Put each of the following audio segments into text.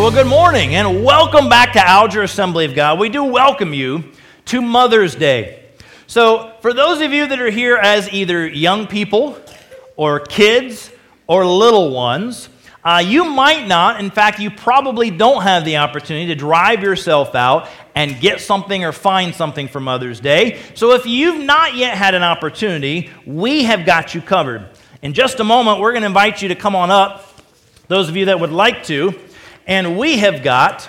well, good morning and welcome back to Alger Assembly of God. We do welcome you to Mother's Day. So, for those of you that are here as either young people or kids or little ones, uh, you might not, in fact, you probably don't have the opportunity to drive yourself out and get something or find something for Mother's Day. So, if you've not yet had an opportunity, we have got you covered. In just a moment, we're going to invite you to come on up, those of you that would like to. And we have got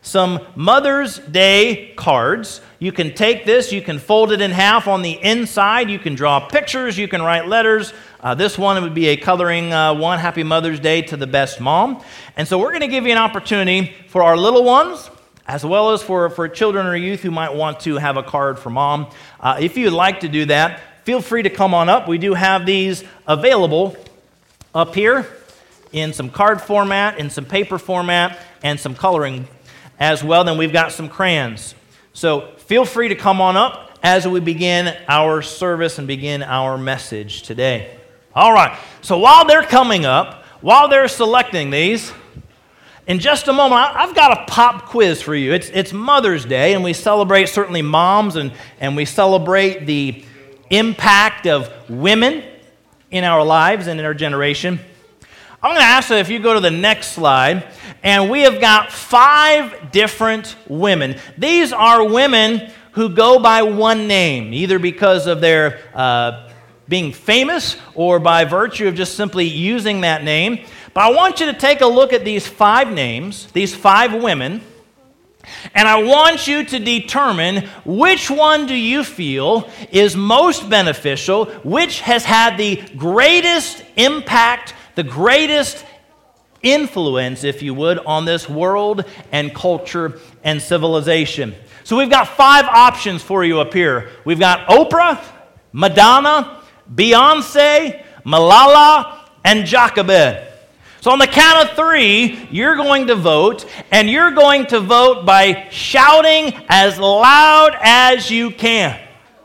some Mother's Day cards. You can take this, you can fold it in half on the inside, you can draw pictures, you can write letters. Uh, this one would be a coloring uh, one Happy Mother's Day to the best mom. And so we're going to give you an opportunity for our little ones. As well as for, for children or youth who might want to have a card for mom. Uh, if you'd like to do that, feel free to come on up. We do have these available up here in some card format, in some paper format, and some coloring as well. Then we've got some crayons. So feel free to come on up as we begin our service and begin our message today. All right, so while they're coming up, while they're selecting these, in just a moment, I've got a pop quiz for you. It's, it's Mother's Day, and we celebrate certainly moms, and, and we celebrate the impact of women in our lives and in our generation. I'm going to ask that if you go to the next slide, and we have got five different women. These are women who go by one name, either because of their uh, being famous or by virtue of just simply using that name. But I want you to take a look at these five names, these five women, and I want you to determine which one do you feel is most beneficial, which has had the greatest impact the greatest influence, if you would, on this world and culture and civilization. So we've got five options for you up here. We've got Oprah, Madonna, Beyonce, Malala, and Jochebed. So, on the count of three, you're going to vote, and you're going to vote by shouting as loud as you can.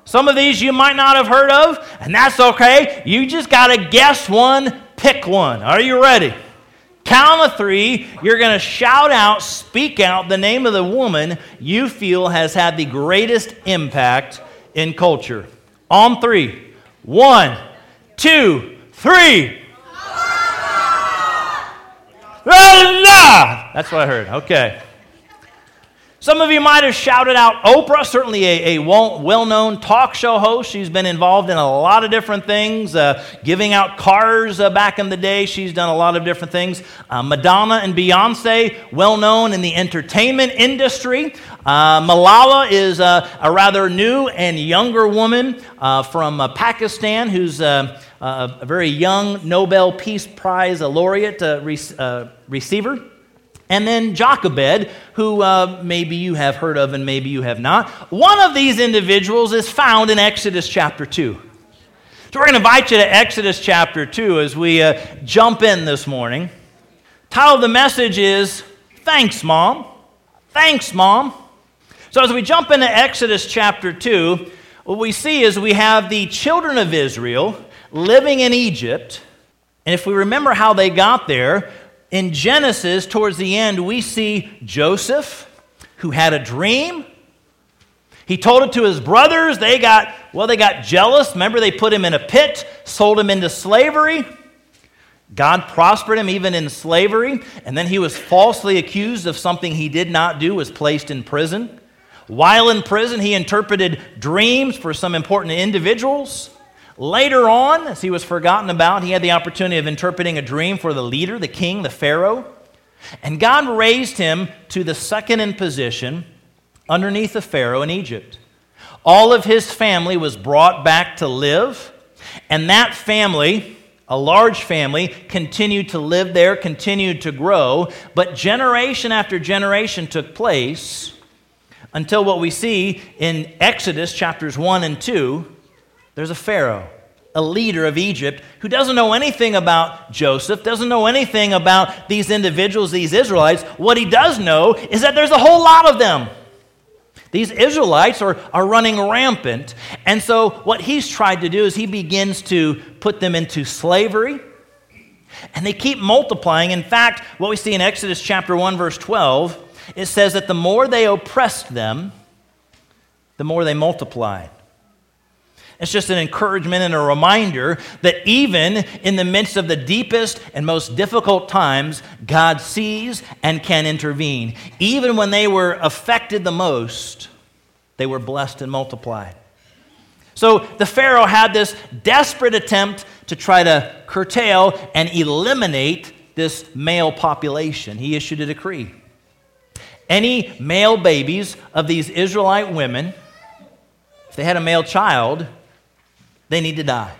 Some of these you might not have heard of, and that's okay. You just got to guess one Pick one. Are you ready? Count of three, you're going to shout out, speak out the name of the woman you feel has had the greatest impact in culture. On three. One, two, three. That's what I heard. Okay. Some of you might have shouted out Oprah, certainly a, a well known talk show host. She's been involved in a lot of different things, uh, giving out cars uh, back in the day. She's done a lot of different things. Uh, Madonna and Beyonce, well known in the entertainment industry. Uh, Malala is uh, a rather new and younger woman uh, from Pakistan who's a very young Nobel Peace Prize laureate re- receiver. And then Jochebed, who uh, maybe you have heard of and maybe you have not. One of these individuals is found in Exodus chapter 2. So we're going to invite you to Exodus chapter 2 as we uh, jump in this morning. Title of the message is Thanks, Mom. Thanks, Mom. So as we jump into Exodus chapter 2, what we see is we have the children of Israel living in Egypt. And if we remember how they got there, in Genesis, towards the end, we see Joseph, who had a dream. He told it to his brothers. They got, well, they got jealous. Remember, they put him in a pit, sold him into slavery. God prospered him even in slavery, and then he was falsely accused of something he did not do, was placed in prison. While in prison, he interpreted dreams for some important individuals. Later on, as he was forgotten about, he had the opportunity of interpreting a dream for the leader, the king, the Pharaoh. And God raised him to the second in position underneath the Pharaoh in Egypt. All of his family was brought back to live, and that family, a large family, continued to live there, continued to grow, but generation after generation took place until what we see in Exodus chapters 1 and 2 there's a Pharaoh, a leader of Egypt, who doesn't know anything about Joseph, doesn't know anything about these individuals, these Israelites. What he does know is that there's a whole lot of them. These Israelites are, are running rampant. And so, what he's tried to do is he begins to put them into slavery. And they keep multiplying. In fact, what we see in Exodus chapter 1, verse 12, it says that the more they oppressed them, the more they multiplied. It's just an encouragement and a reminder that even in the midst of the deepest and most difficult times, God sees and can intervene. Even when they were affected the most, they were blessed and multiplied. So the Pharaoh had this desperate attempt to try to curtail and eliminate this male population. He issued a decree. Any male babies of these Israelite women, if they had a male child, they need to die.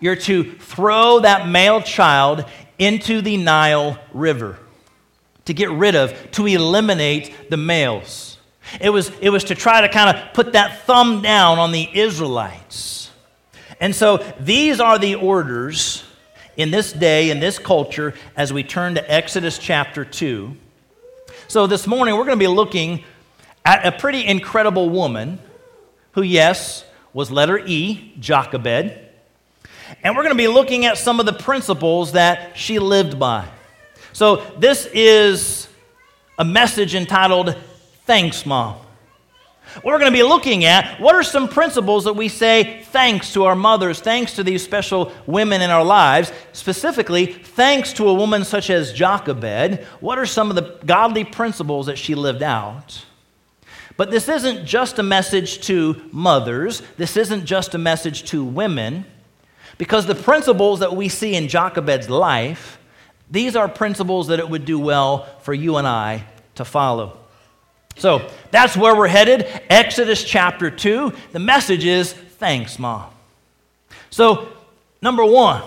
You're to throw that male child into the Nile River to get rid of, to eliminate the males. It was, it was to try to kind of put that thumb down on the Israelites. And so these are the orders in this day, in this culture, as we turn to Exodus chapter 2. So this morning, we're going to be looking at a pretty incredible woman who, yes, was letter E, Jochebed. And we're going to be looking at some of the principles that she lived by. So, this is a message entitled Thanks, Mom. We're going to be looking at what are some principles that we say thanks to our mothers, thanks to these special women in our lives, specifically, thanks to a woman such as Jochebed. What are some of the godly principles that she lived out? But this isn't just a message to mothers, this isn't just a message to women, because the principles that we see in Jochebed's life, these are principles that it would do well for you and I to follow. So that's where we're headed. Exodus chapter 2. The message is thanks, Mom. So, number one,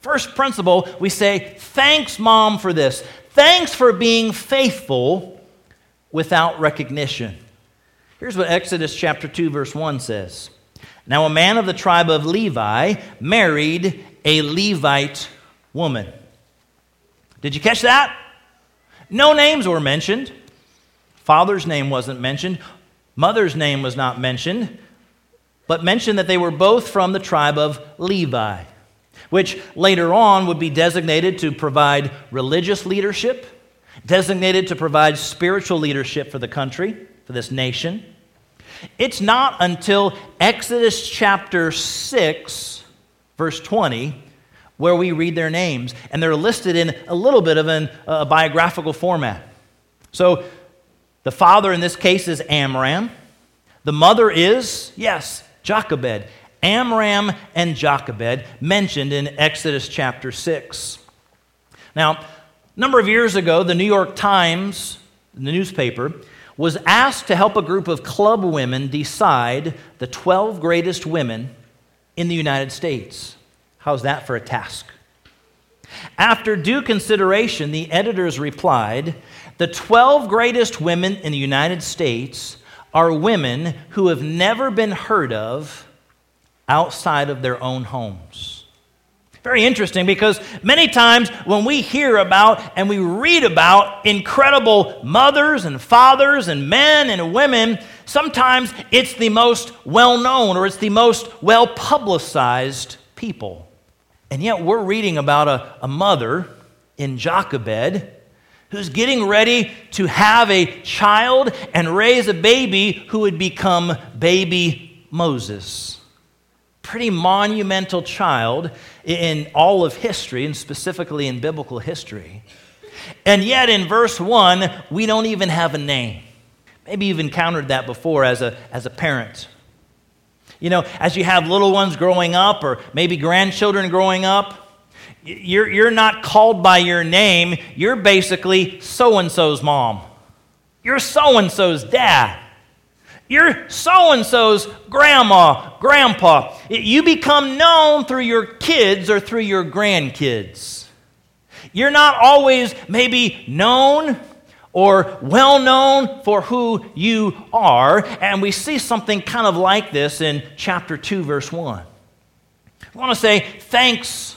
first principle, we say, thanks, Mom, for this. Thanks for being faithful without recognition. Here's what Exodus chapter 2, verse 1 says Now, a man of the tribe of Levi married a Levite woman. Did you catch that? No names were mentioned. Father's name wasn't mentioned. Mother's name was not mentioned, but mentioned that they were both from the tribe of Levi, which later on would be designated to provide religious leadership, designated to provide spiritual leadership for the country for this nation. It's not until Exodus chapter 6, verse 20, where we read their names, and they're listed in a little bit of a biographical format. So, the father in this case is Amram. The mother is, yes, Jochebed. Amram and Jochebed mentioned in Exodus chapter 6. Now, a number of years ago, the New York Times, the newspaper, was asked to help a group of club women decide the 12 greatest women in the United States. How's that for a task? After due consideration, the editors replied The 12 greatest women in the United States are women who have never been heard of outside of their own homes. Very interesting because many times when we hear about and we read about incredible mothers and fathers and men and women, sometimes it's the most well known or it's the most well publicized people. And yet we're reading about a, a mother in Jochebed who's getting ready to have a child and raise a baby who would become baby Moses pretty monumental child in all of history, and specifically in biblical history. And yet, in verse 1, we don't even have a name. Maybe you've encountered that before as a, as a parent. You know, as you have little ones growing up, or maybe grandchildren growing up, you're, you're not called by your name. You're basically so and so's mom. You're so and so's dad. You're so and so's grandma, grandpa. You become known through your kids or through your grandkids. You're not always maybe known or well known for who you are. And we see something kind of like this in chapter 2, verse 1. I want to say thanks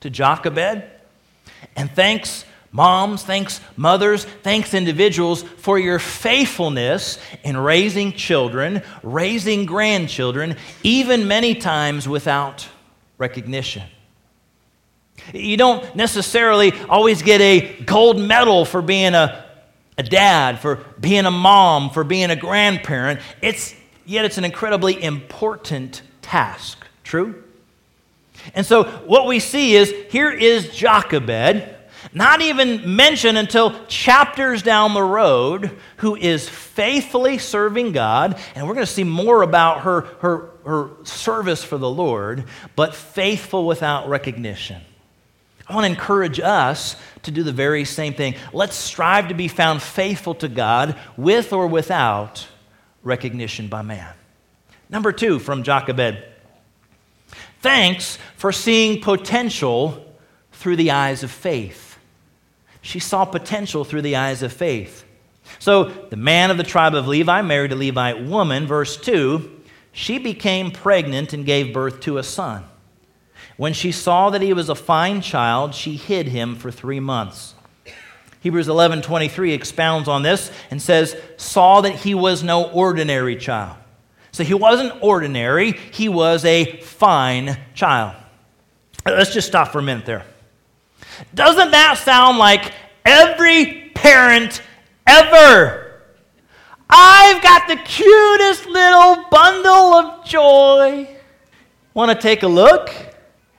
to Jochebed and thanks Moms, thanks mothers, thanks individuals for your faithfulness in raising children, raising grandchildren, even many times without recognition. You don't necessarily always get a gold medal for being a, a dad, for being a mom, for being a grandparent. It's, yet it's an incredibly important task. True? And so what we see is here is Jochebed, not even mentioned until chapters down the road, who is faithfully serving God. And we're going to see more about her, her, her service for the Lord, but faithful without recognition. I want to encourage us to do the very same thing. Let's strive to be found faithful to God with or without recognition by man. Number two from Jochebed thanks for seeing potential through the eyes of faith. She saw potential through the eyes of faith. So the man of the tribe of Levi married a Levite woman, verse 2. She became pregnant and gave birth to a son. When she saw that he was a fine child, she hid him for three months. Hebrews 11:23 expounds on this and says, "Saw that he was no ordinary child." So he wasn't ordinary, he was a fine child. Let's just stop for a minute there. Doesn't that sound like every parent ever? I've got the cutest little bundle of joy. Want to take a look?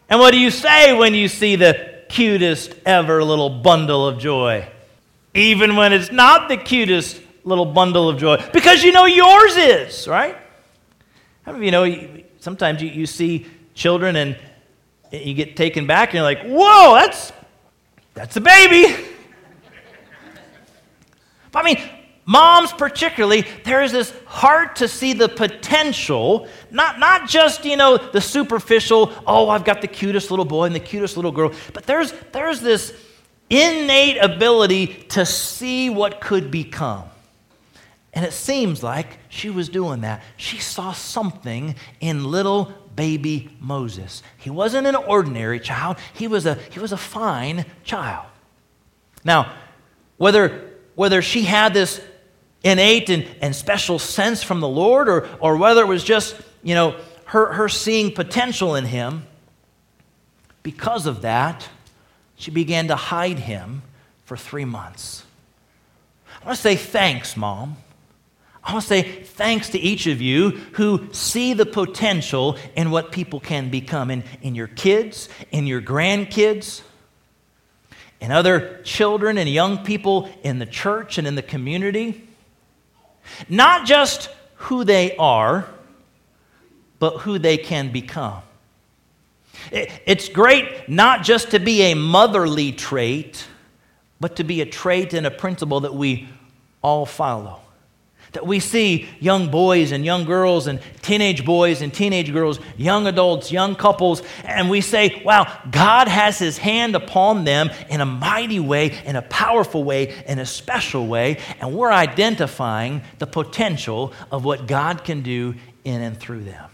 And what do you say when you see the cutest ever little bundle of joy? Even when it's not the cutest little bundle of joy, because you know yours is, right? How many of you know sometimes you, you see children and you get taken back and you're like, whoa, that's, that's a baby. But I mean, moms particularly there is this heart to see the potential not, not just you know the superficial oh i've got the cutest little boy and the cutest little girl but there's there's this innate ability to see what could become and it seems like she was doing that she saw something in little baby moses he wasn't an ordinary child he was a he was a fine child now whether whether she had this innate and, and special sense from the Lord, or, or whether it was just, you know, her, her seeing potential in him. Because of that, she began to hide him for three months. I want to say thanks, Mom. I want to say thanks to each of you who see the potential in what people can become in, in your kids, in your grandkids, in other children and young people in the church and in the community. Not just who they are, but who they can become. It's great not just to be a motherly trait, but to be a trait and a principle that we all follow that we see young boys and young girls and teenage boys and teenage girls, young adults, young couples, and we say, wow, God has his hand upon them in a mighty way, in a powerful way, in a special way, and we're identifying the potential of what God can do in and through them.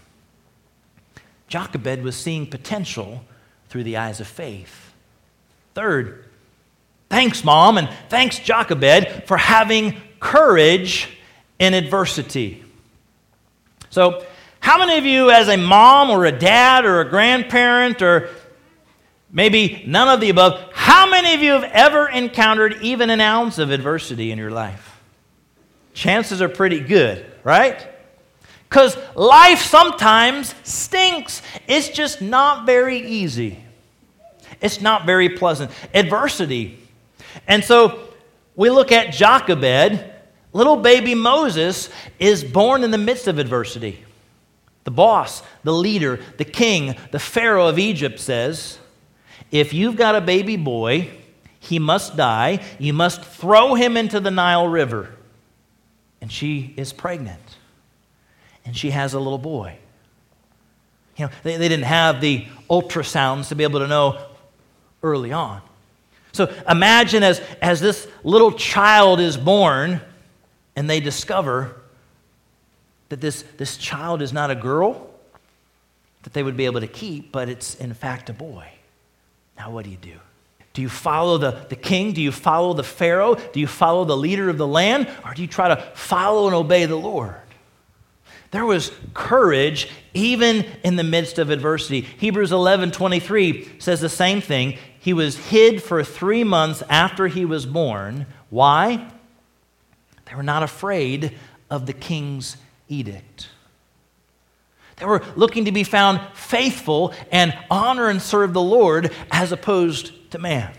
Jochebed was seeing potential through the eyes of faith. Third, thanks, Mom, and thanks, Jochebed, for having courage in adversity. So, how many of you, as a mom or a dad or a grandparent or maybe none of the above, how many of you have ever encountered even an ounce of adversity in your life? Chances are pretty good, right? Because life sometimes stinks. It's just not very easy. It's not very pleasant. Adversity. And so we look at Jochebed Little baby Moses is born in the midst of adversity. The boss, the leader, the king, the Pharaoh of Egypt says, If you've got a baby boy, he must die. You must throw him into the Nile River. And she is pregnant. And she has a little boy. You know, they, they didn't have the ultrasounds to be able to know early on. So imagine as, as this little child is born, and they discover that this, this child is not a girl that they would be able to keep, but it's in fact a boy. Now, what do you do? Do you follow the, the king? Do you follow the Pharaoh? Do you follow the leader of the land? Or do you try to follow and obey the Lord? There was courage even in the midst of adversity. Hebrews 11 23 says the same thing. He was hid for three months after he was born. Why? They were not afraid of the king's edict. They were looking to be found faithful and honor and serve the Lord as opposed to man.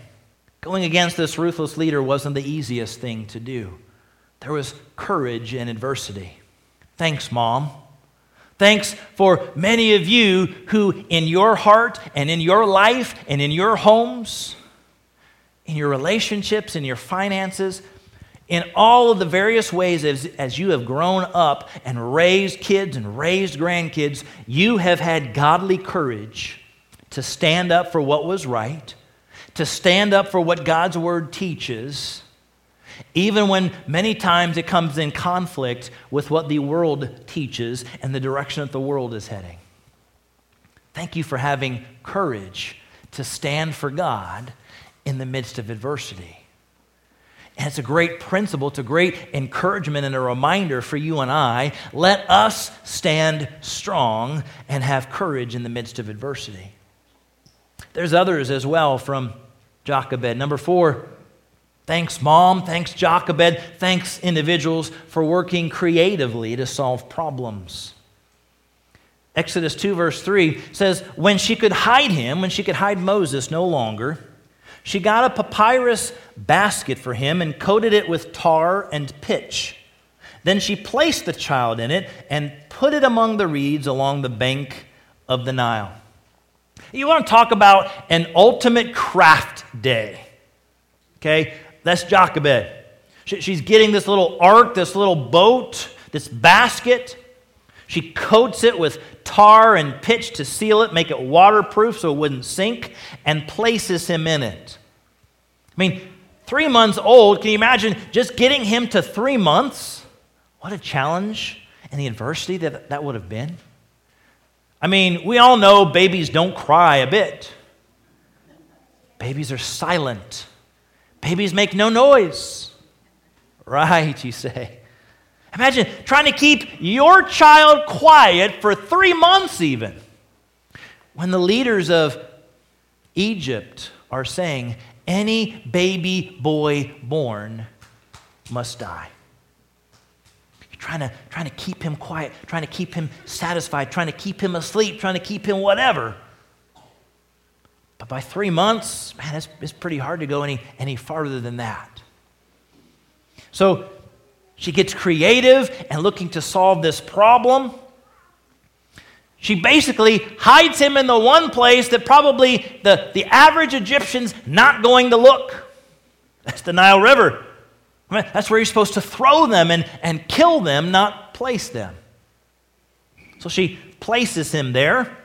Going against this ruthless leader wasn't the easiest thing to do. There was courage in adversity. Thanks, Mom. Thanks for many of you who, in your heart and in your life and in your homes, in your relationships, in your finances, in all of the various ways as, as you have grown up and raised kids and raised grandkids, you have had godly courage to stand up for what was right, to stand up for what God's word teaches, even when many times it comes in conflict with what the world teaches and the direction that the world is heading. Thank you for having courage to stand for God in the midst of adversity. And it's a great principle, it's a great encouragement and a reminder for you and I. Let us stand strong and have courage in the midst of adversity. There's others as well from Jochebed. Number four, thanks, Mom. Thanks, Jochebed. Thanks, individuals, for working creatively to solve problems. Exodus 2, verse 3 says, When she could hide him, when she could hide Moses no longer, she got a papyrus basket for him and coated it with tar and pitch. Then she placed the child in it and put it among the reeds along the bank of the Nile. You want to talk about an ultimate craft day. Okay? That's Jochebed. She's getting this little ark, this little boat, this basket. She coats it with tar and pitch to seal it, make it waterproof so it wouldn't sink, and places him in it. I mean, three months old, can you imagine just getting him to three months? What a challenge and the adversity that that would have been. I mean, we all know babies don't cry a bit. Babies are silent. Babies make no noise. Right, you say. Imagine trying to keep your child quiet for three months, even. When the leaders of Egypt are saying, any baby boy born must die. You're trying to, trying to keep him quiet, trying to keep him satisfied, trying to keep him asleep, trying to keep him whatever. But by three months, man, it's, it's pretty hard to go any, any farther than that. So she gets creative and looking to solve this problem. She basically hides him in the one place that probably the, the average Egyptian's not going to look. That's the Nile River. I mean, that's where you're supposed to throw them and, and kill them, not place them. So she places him there.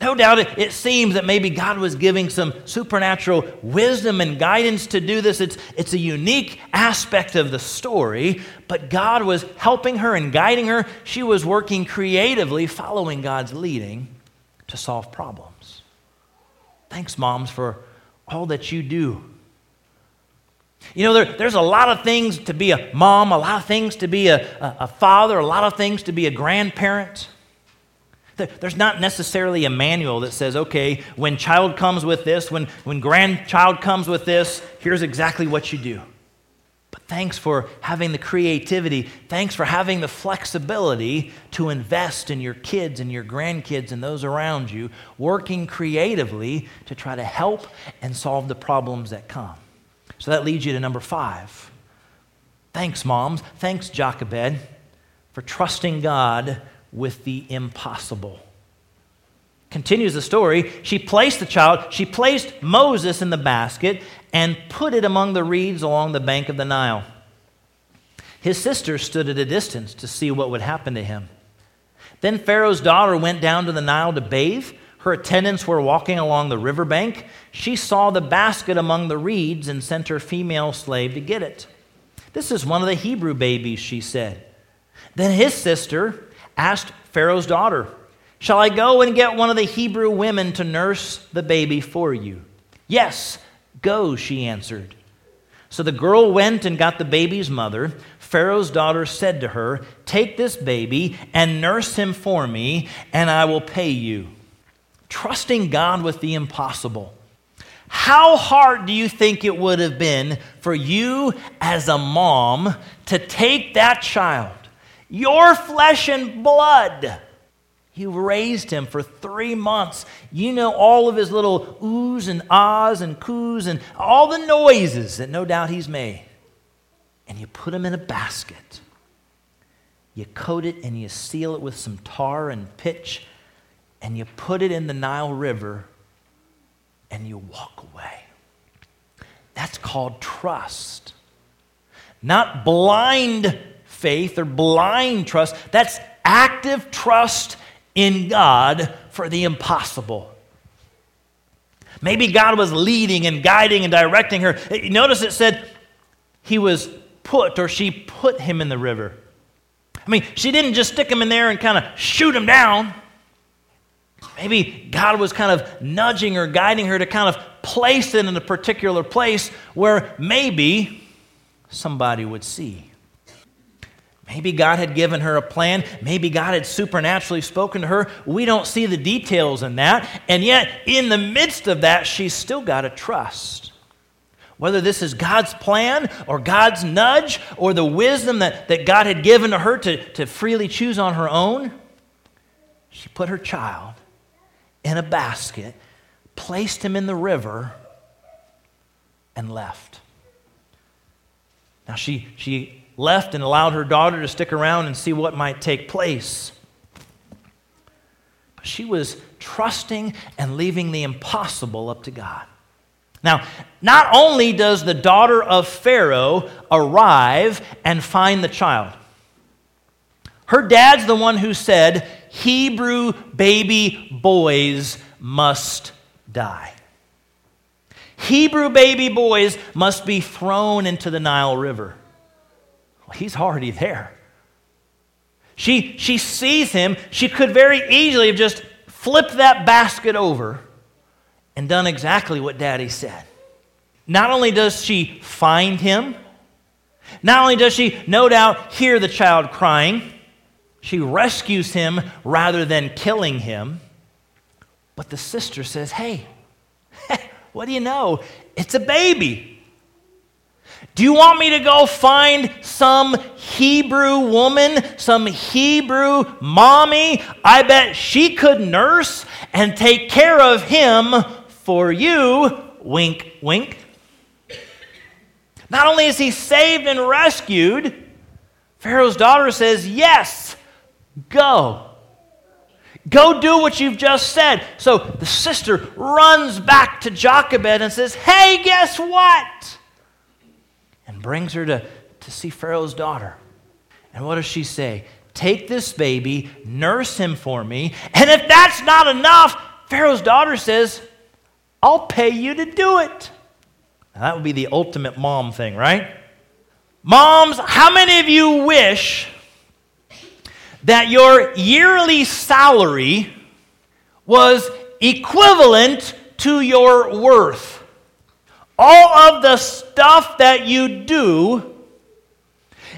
No doubt it, it, seems that maybe God was giving some supernatural wisdom and guidance to do this. It's, it's a unique aspect of the story, but God was helping her and guiding her. She was working creatively, following God's leading to solve problems. Thanks, moms, for all that you do. You know, there, there's a lot of things to be a mom, a lot of things to be a, a, a father, a lot of things to be a grandparent. There's not necessarily a manual that says, okay, when child comes with this, when, when grandchild comes with this, here's exactly what you do. But thanks for having the creativity. Thanks for having the flexibility to invest in your kids and your grandkids and those around you, working creatively to try to help and solve the problems that come. So that leads you to number five. Thanks, moms. Thanks, Jochebed, for trusting God with the impossible. Continues the story. She placed the child, she placed Moses in the basket and put it among the reeds along the bank of the Nile. His sister stood at a distance to see what would happen to him. Then Pharaoh's daughter went down to the Nile to bathe. Her attendants were walking along the riverbank. She saw the basket among the reeds and sent her female slave to get it. This is one of the Hebrew babies, she said. Then his sister, asked Pharaoh's daughter, Shall I go and get one of the Hebrew women to nurse the baby for you? Yes, go, she answered. So the girl went and got the baby's mother. Pharaoh's daughter said to her, Take this baby and nurse him for me, and I will pay you. Trusting God with the impossible. How hard do you think it would have been for you as a mom to take that child, your flesh and blood? You raised him for three months. You know all of his little oohs and ahs and coos and all the noises that no doubt he's made. And you put him in a basket. You coat it and you seal it with some tar and pitch, and you put it in the Nile River and you walk away. That's called trust. Not blind faith or blind trust. That's active trust in God for the impossible. Maybe God was leading and guiding and directing her. Eh, notice it said he was put or she put him in the river. I mean, she didn't just stick him in there and kind of shoot him down. Maybe God was kind of nudging or guiding her to kind of place it in a particular place where maybe somebody would see. Maybe God had given her a plan. Maybe God had supernaturally spoken to her. We don't see the details in that. And yet, in the midst of that, she's still got to trust. Whether this is God's plan or God's nudge or the wisdom that, that God had given to her to, to freely choose on her own, she put her child in a basket, placed him in the river, and left. Now, she, she left and allowed her daughter to stick around and see what might take place. But she was trusting and leaving the impossible up to God. Now, not only does the daughter of Pharaoh arrive and find the child, her dad's the one who said, Hebrew baby boys must die. Hebrew baby boys must be thrown into the Nile River. He's already there. She, she sees him. She could very easily have just flipped that basket over and done exactly what daddy said. Not only does she find him, not only does she no doubt hear the child crying, she rescues him rather than killing him. But the sister says, Hey, what do you know? It's a baby. Do you want me to go find some Hebrew woman, some Hebrew mommy? I bet she could nurse and take care of him for you. Wink, wink. Not only is he saved and rescued, Pharaoh's daughter says, Yes, Go. Go do what you've just said. So the sister runs back to Jochebed and says, Hey, guess what? And brings her to, to see Pharaoh's daughter. And what does she say? Take this baby, nurse him for me. And if that's not enough, Pharaoh's daughter says, I'll pay you to do it. Now, that would be the ultimate mom thing, right? Moms, how many of you wish that your yearly salary was equivalent to your worth. All of the stuff that you do,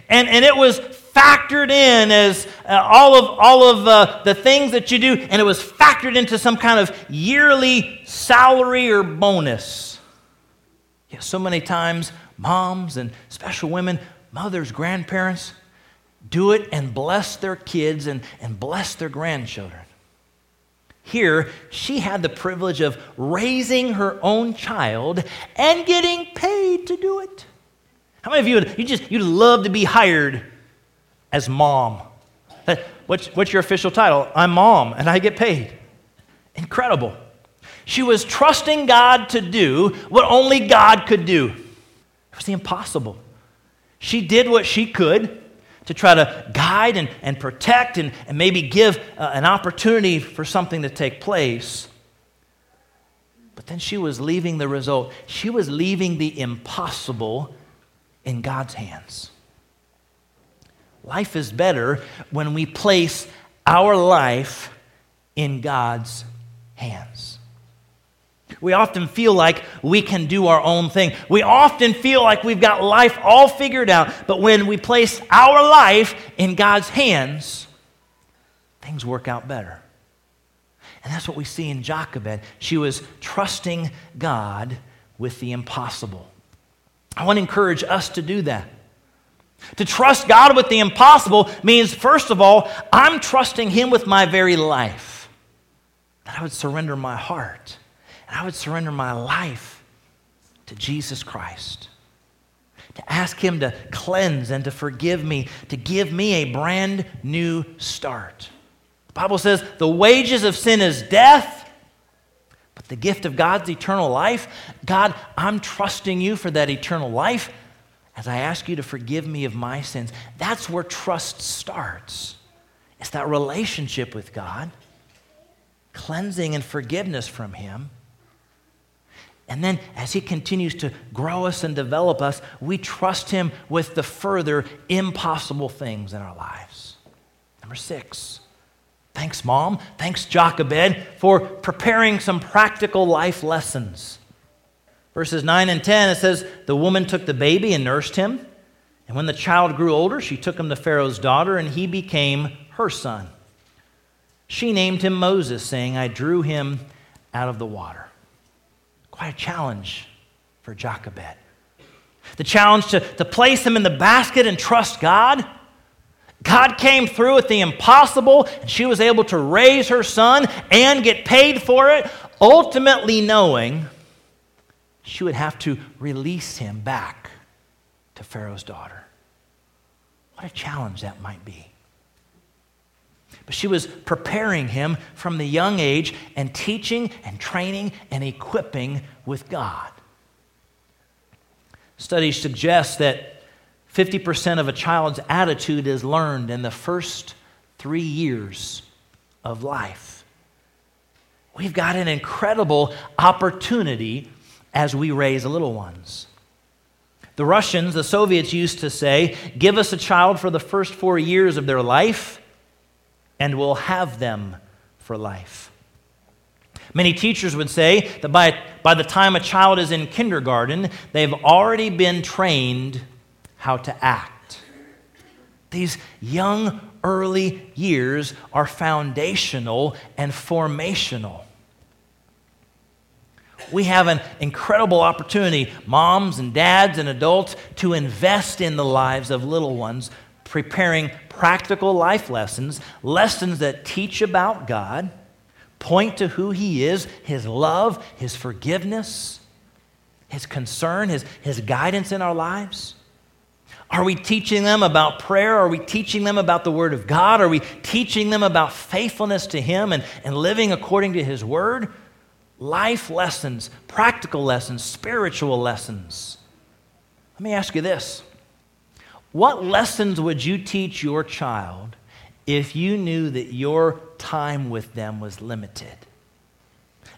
and, and it was factored in as uh, all of, all of uh, the things that you do, and it was factored into some kind of yearly salary or bonus. Yeah, so many times, moms and special women, mothers, grandparents, do it and bless their kids and, and bless their grandchildren. Here, she had the privilege of raising her own child and getting paid to do it. How many of you would, you just you'd love to be hired as mom? What's, what's your official title? I'm mom and I get paid. Incredible. She was trusting God to do what only God could do. It was the impossible. She did what she could to try to guide and, and protect and, and maybe give uh, an opportunity for something to take place. But then she was leaving the result. She was leaving the impossible in God's hands. Life is better when we place our life in God's hands. We often feel like we can do our own thing. We often feel like we've got life all figured out. But when we place our life in God's hands, things work out better. And that's what we see in Jochebed. She was trusting God with the impossible. I want to encourage us to do that. To trust God with the impossible means, first of all, I'm trusting Him with my very life. That I would surrender my heart and I would surrender my life to Jesus Christ. To ask Him to cleanse and to forgive me, to give me a brand new start. The Bible says the wages of sin is death, but the gift of God's eternal life. God, I'm trusting you for that eternal life as I ask you to forgive me of my sins. That's where trust starts. It's that relationship with God, cleansing and forgiveness from Him. And then, as He continues to grow us and develop us, we trust Him with the further impossible things in our lives. Number six, thanks, Mom. Thanks, Jochebed, for preparing some practical life lessons. Verses 9 and 10, it says, The woman took the baby and nursed him. And when the child grew older, she took him to Pharaoh's daughter, and he became her son. She named him Moses, saying, I drew him out of the water. Quite a challenge for Jochebed. The challenge to, to place him in the basket and trust God. God came through with the impossible, and she was able to raise her son and get paid for it, ultimately knowing she would have to release him back to Pharaoh's daughter. What a challenge that might be. But she was preparing him from the young age and teaching and training and equipping with God. Studies suggest that 50% of a child's attitude is learned in the first three years of life. We've got an incredible opportunity as we raise little ones. The Russians, the Soviets used to say, give us a child for the first four years of their life, and we'll have them for life. Many teachers would say that by, by the time a child is in kindergarten, they've already been trained how to act. These young, early years are foundational and formational we have an incredible opportunity, moms and dads and adults, to invest in the lives of little ones, preparing practical life lessons, lessons that teach about God, point to who He is, His love, His forgiveness, His concern, His, His guidance in our lives. Are we teaching them about prayer? Are we teaching them about the Word of God? Are we teaching them about faithfulness to Him and, and living according to His Word? life lessons, practical lessons, spiritual lessons. Let me ask you this What lessons would you teach your child if you knew that your time with them was limited?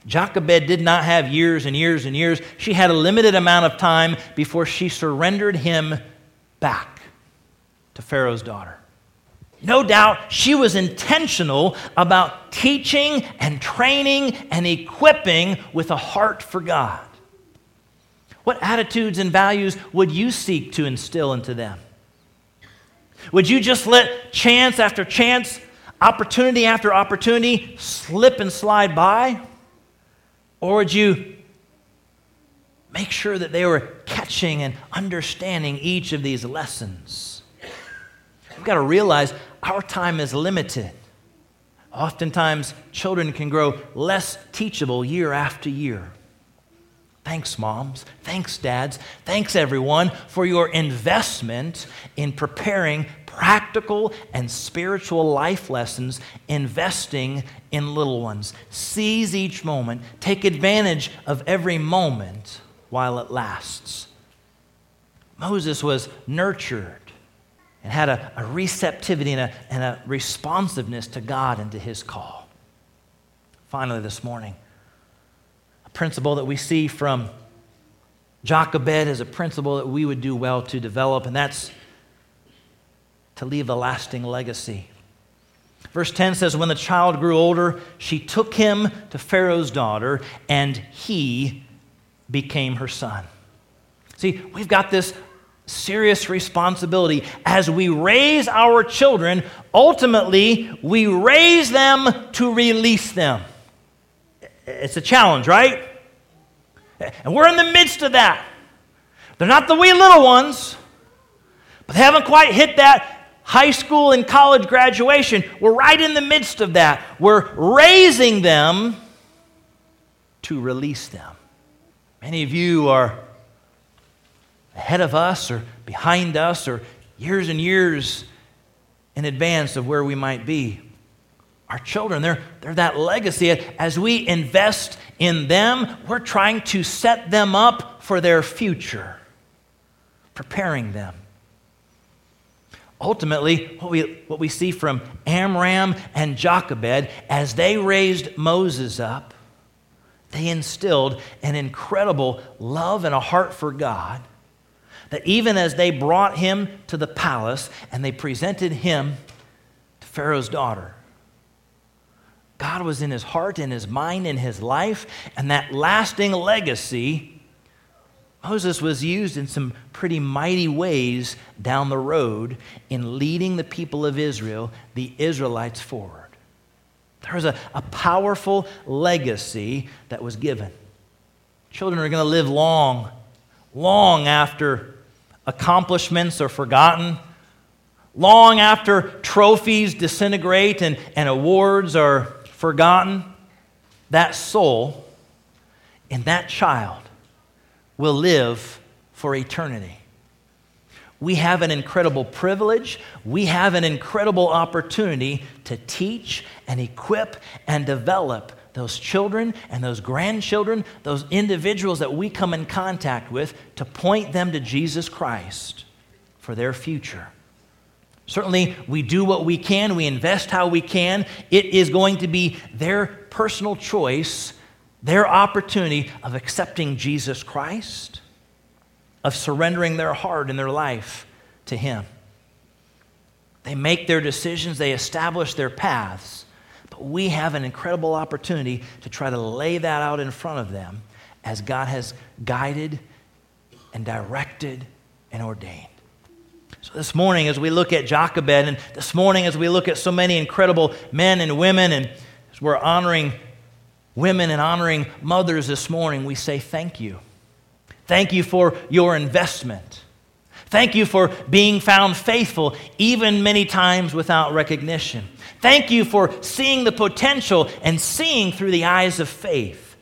Jochebed did not have years and years and years. She had a limited amount of time before she surrendered him back to Pharaoh's daughter. No doubt she was intentional about teaching and training and equipping with a heart for God. What attitudes and values would you seek to instill into them? Would you just let chance after chance, opportunity after opportunity slip and slide by? Or would you make sure that they were catching and understanding each of these lessons? We've got to realize our time is limited. Oftentimes, children can grow less teachable year after year. Thanks, moms. Thanks, dads. Thanks, everyone, for your investment in preparing practical and spiritual life lessons, investing in little ones. Seize each moment, take advantage of every moment while it lasts. Moses was nurtured and had a, a receptivity and a, and a responsiveness to God and to his call. Finally, this morning, principle that we see from Jochebed is a principle that we would do well to develop, and that's to leave a lasting legacy. Verse 10 says, When the child grew older, she took him to Pharaoh's daughter, and he became her son. See, we've got this serious responsibility. As we raise our children, ultimately, we raise them to release them. It's a challenge, right? And we're in the midst of that. They're not the wee little ones, but they haven't quite hit that high school and college graduation. We're right in the midst of that. We're raising them to release them. Many of you are ahead of us or behind us or years and years in advance of where we might be. Our children, they're, they're that legacy. As we invest in them, we're trying to set them up for their future, preparing them. Ultimately, what we, what we see from Amram and Jochebed, as they raised Moses up, they instilled an incredible love and a heart for God that even as they brought him to the palace and they presented him to Pharaoh's daughter, God was in his heart, in his mind, in his life, and that lasting legacy. Moses was used in some pretty mighty ways down the road in leading the people of Israel, the Israelites, forward. There was a, a powerful legacy that was given. Children are going to live long, long after accomplishments are forgotten, long after trophies disintegrate and, and awards are forgotten, that soul and that child will live for eternity. We have an incredible privilege. We have an incredible opportunity to teach and equip and develop those children and those grandchildren, those individuals that we come in contact with, to point them to Jesus Christ for their future. Certainly, we do what we can, we invest how we can. It is going to be their personal choice, their opportunity of accepting Jesus Christ, of surrendering their heart and their life to Him. They make their decisions, they establish their paths. But we have an incredible opportunity to try to lay that out in front of them as God has guided and directed and ordained. So, this morning, as we look at Jochebed, and this morning, as we look at so many incredible men and women, and as we're honoring women and honoring mothers this morning, we say thank you. Thank you for your investment. Thank you for being found faithful, even many times without recognition. Thank you for seeing the potential and seeing through the eyes of faith.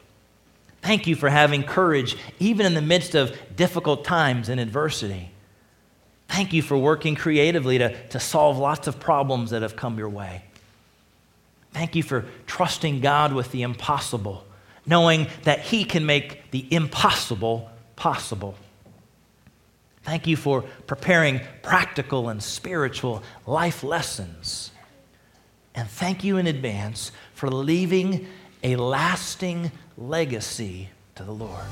Thank you for having courage, even in the midst of difficult times and adversity. Thank you for working creatively to, to solve lots of problems that have come your way. Thank you for trusting God with the impossible, knowing that He can make the impossible possible. Thank you for preparing practical and spiritual life lessons and thank you in advance for leaving a lasting legacy to the Lord.